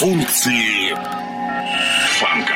функции фанка.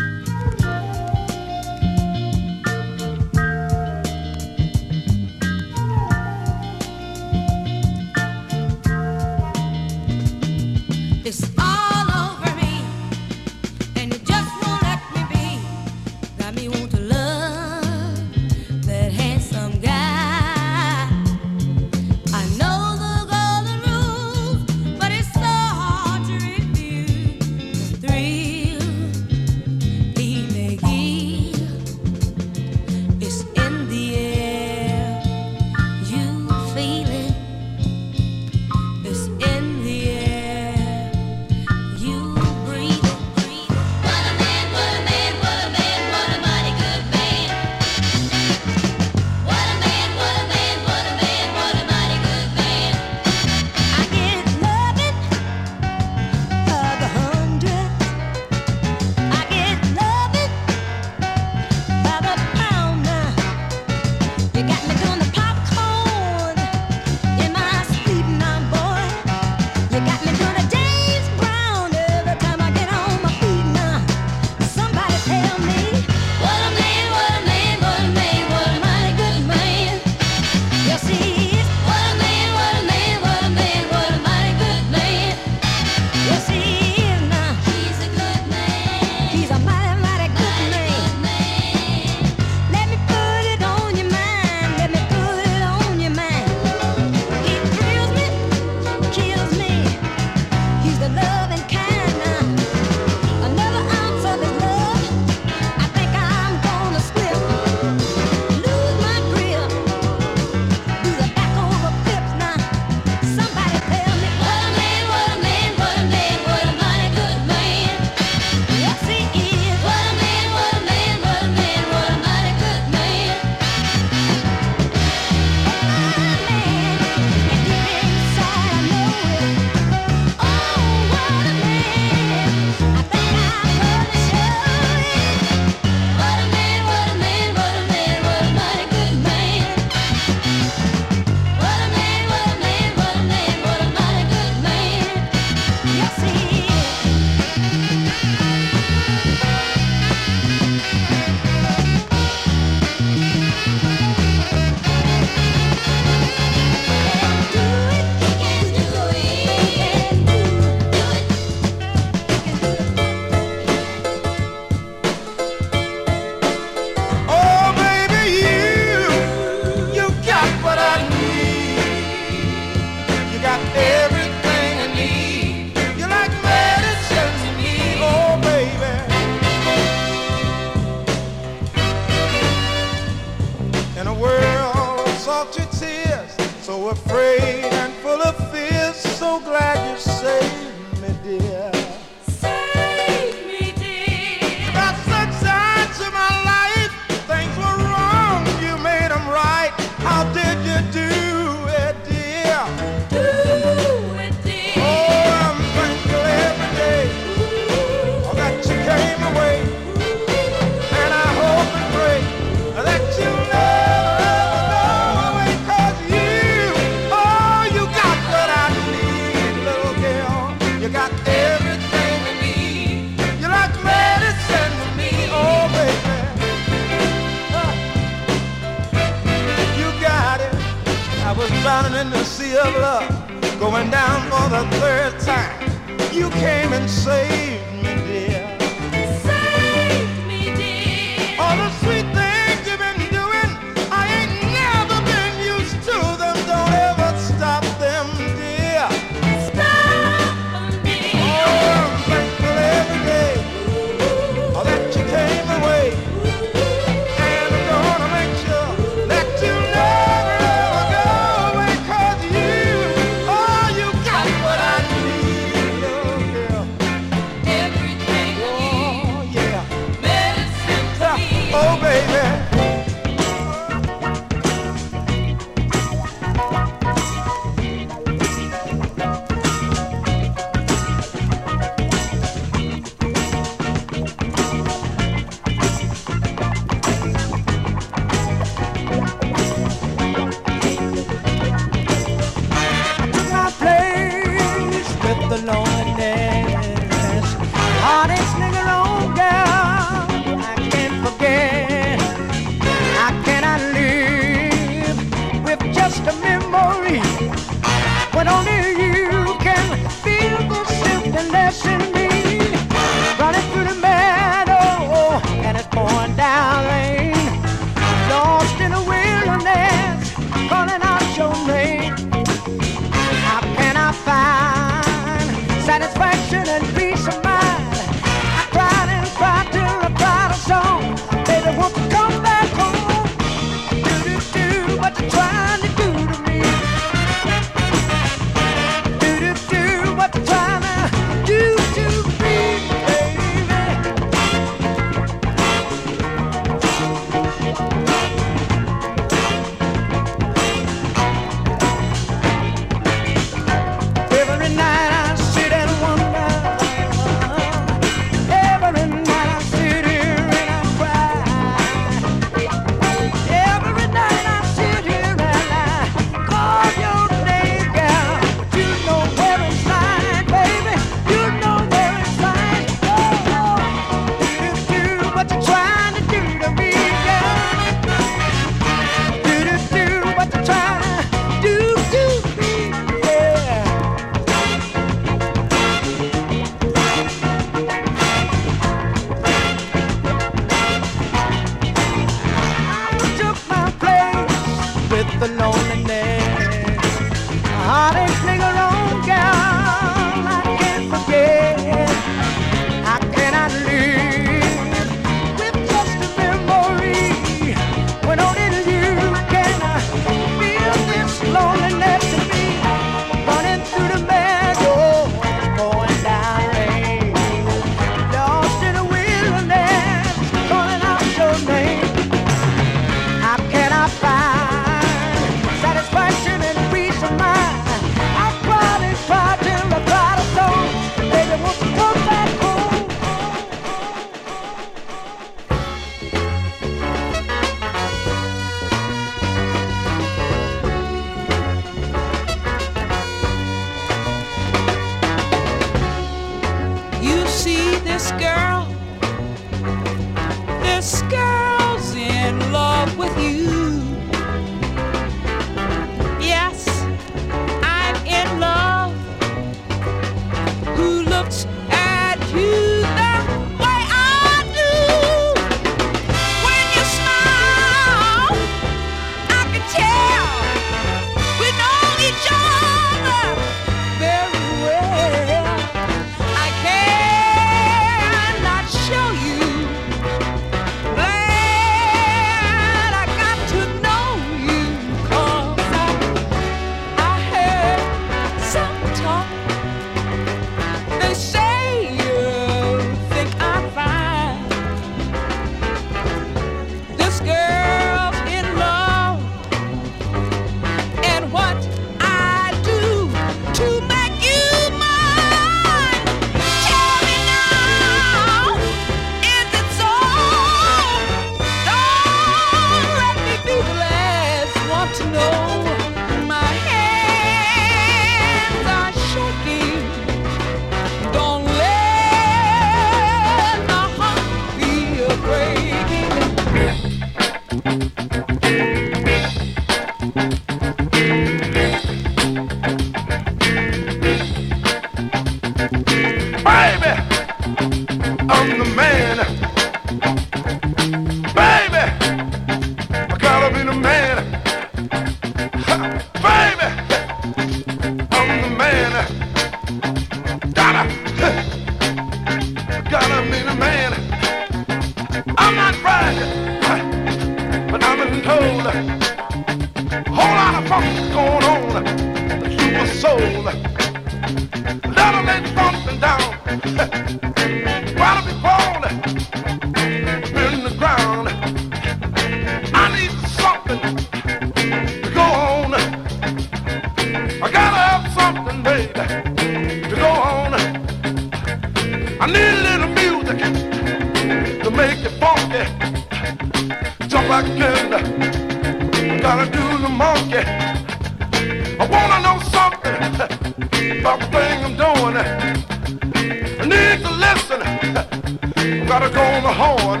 Gotta go on the horn.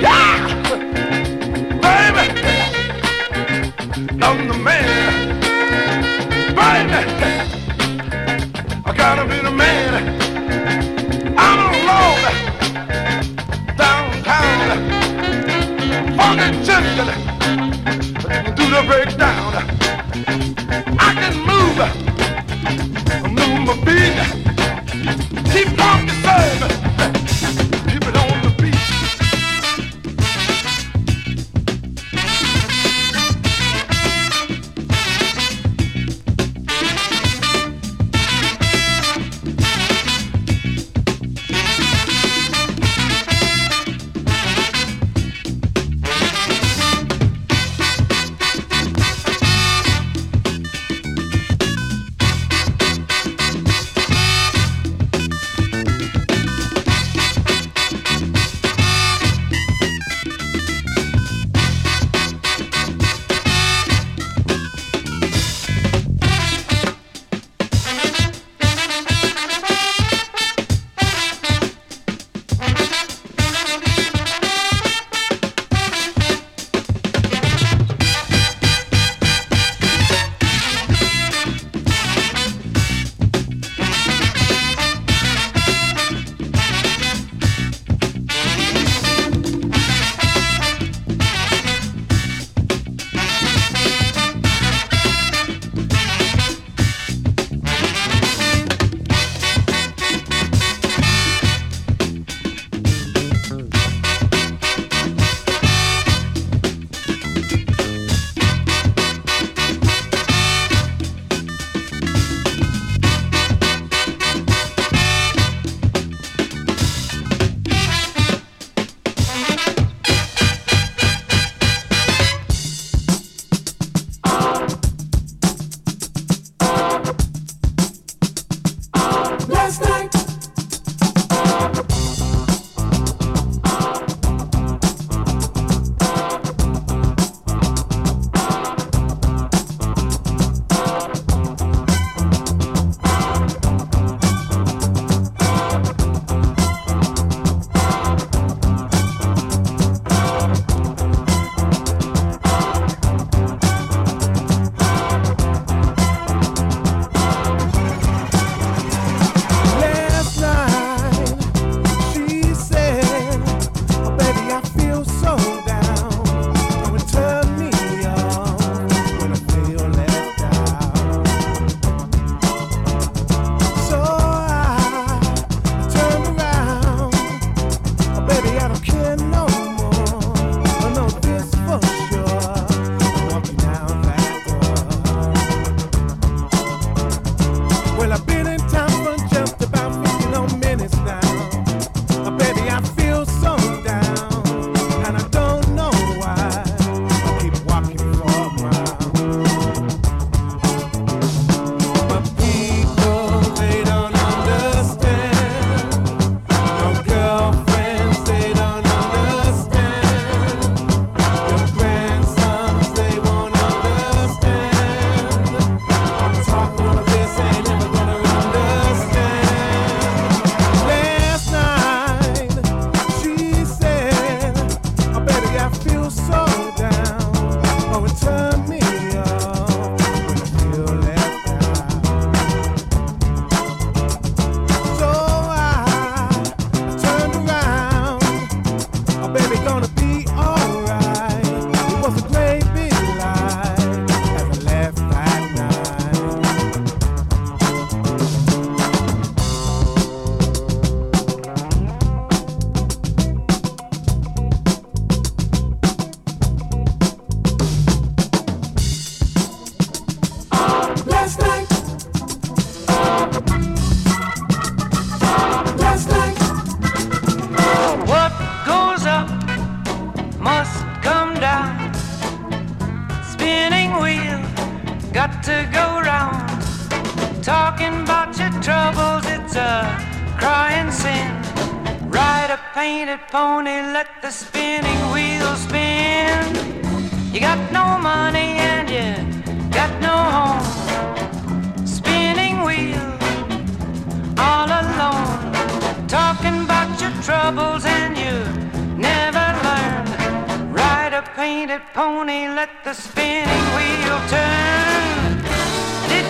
Yeah! Baby! I'm the man. Baby! I gotta be the man. I'm alone. Downtown. Funky chicken. Do the breakdown. Talking about your troubles, it's a crying sin. Ride a painted pony, let the spinning wheel spin. You got no money and you got no home. Spinning wheel, all alone. Talking about your troubles and you never learn. Ride a painted pony, let the spinning wheel turn.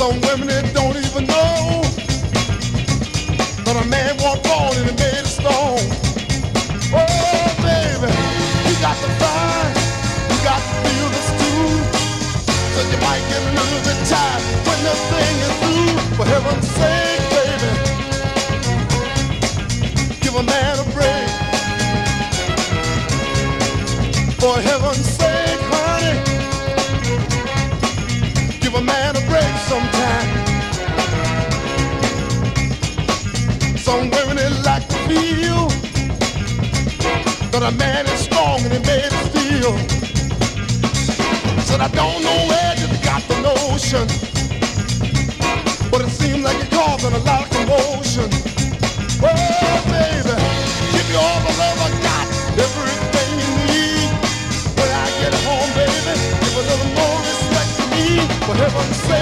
Some women they don't even know that a man was born and he's made of stone. Oh, baby, you got to find, you got to feel this too. So you might get a little bit tired when the thing is through. For heaven's sake, baby, give a man a break. For heaven's that a man is strong and he made of steel. Said I don't know where you got the notion, but it seems like you're causing a lot of commotion. Oh, baby, give me all the love I got, everything you need. When I get home, baby, give a little more respect to me. For heaven's sake.